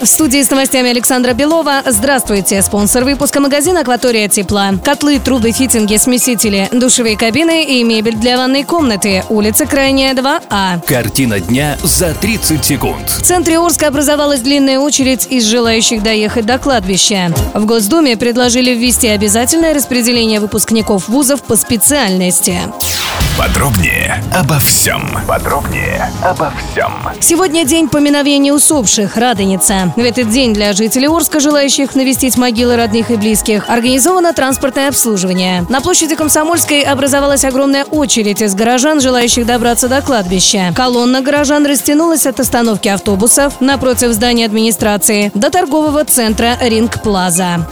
В студии с новостями Александра Белова. Здравствуйте. Спонсор выпуска магазин «Акватория тепла». Котлы, трубы, фитинги, смесители, душевые кабины и мебель для ванной комнаты. Улица Крайняя, 2А. Картина дня за 30 секунд. В центре Орска образовалась длинная очередь из желающих доехать до кладбища. В Госдуме предложили ввести обязательное распределение выпускников вузов по специальности. Подробнее обо всем. Подробнее обо всем. Сегодня день поминовения усопших, Радоница. В этот день для жителей Орска, желающих навестить могилы родных и близких, организовано транспортное обслуживание. На площади Комсомольской образовалась огромная очередь из горожан, желающих добраться до кладбища. Колонна горожан растянулась от остановки автобусов напротив здания администрации до торгового центра Ринг Плаза.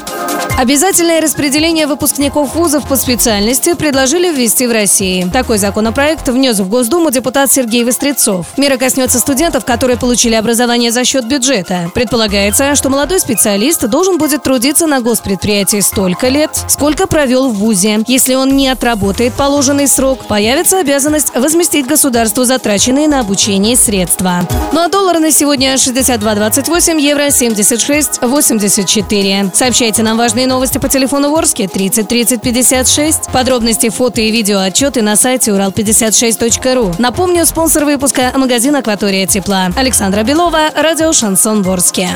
Обязательное распределение выпускников вузов по специальности предложили ввести в России. Такой законопроект внес в Госдуму депутат Сергей Вострецов. Мера коснется студентов, которые получили образование за счет бюджета. Предполагается, что молодой специалист должен будет трудиться на госпредприятии столько лет, сколько провел в вузе. Если он не отработает положенный срок, появится обязанность возместить государству затраченные на обучение средства. Ну а доллар на сегодня 62.28, евро 76.84. Сообщайте нам важные новости по телефону Ворске 30 30 56. Подробности, фото и видео отчеты на сайте урал56.ру. Напомню, спонсор выпуска – магазин «Акватория тепла». Александра Белова, радио «Шансон Ворске».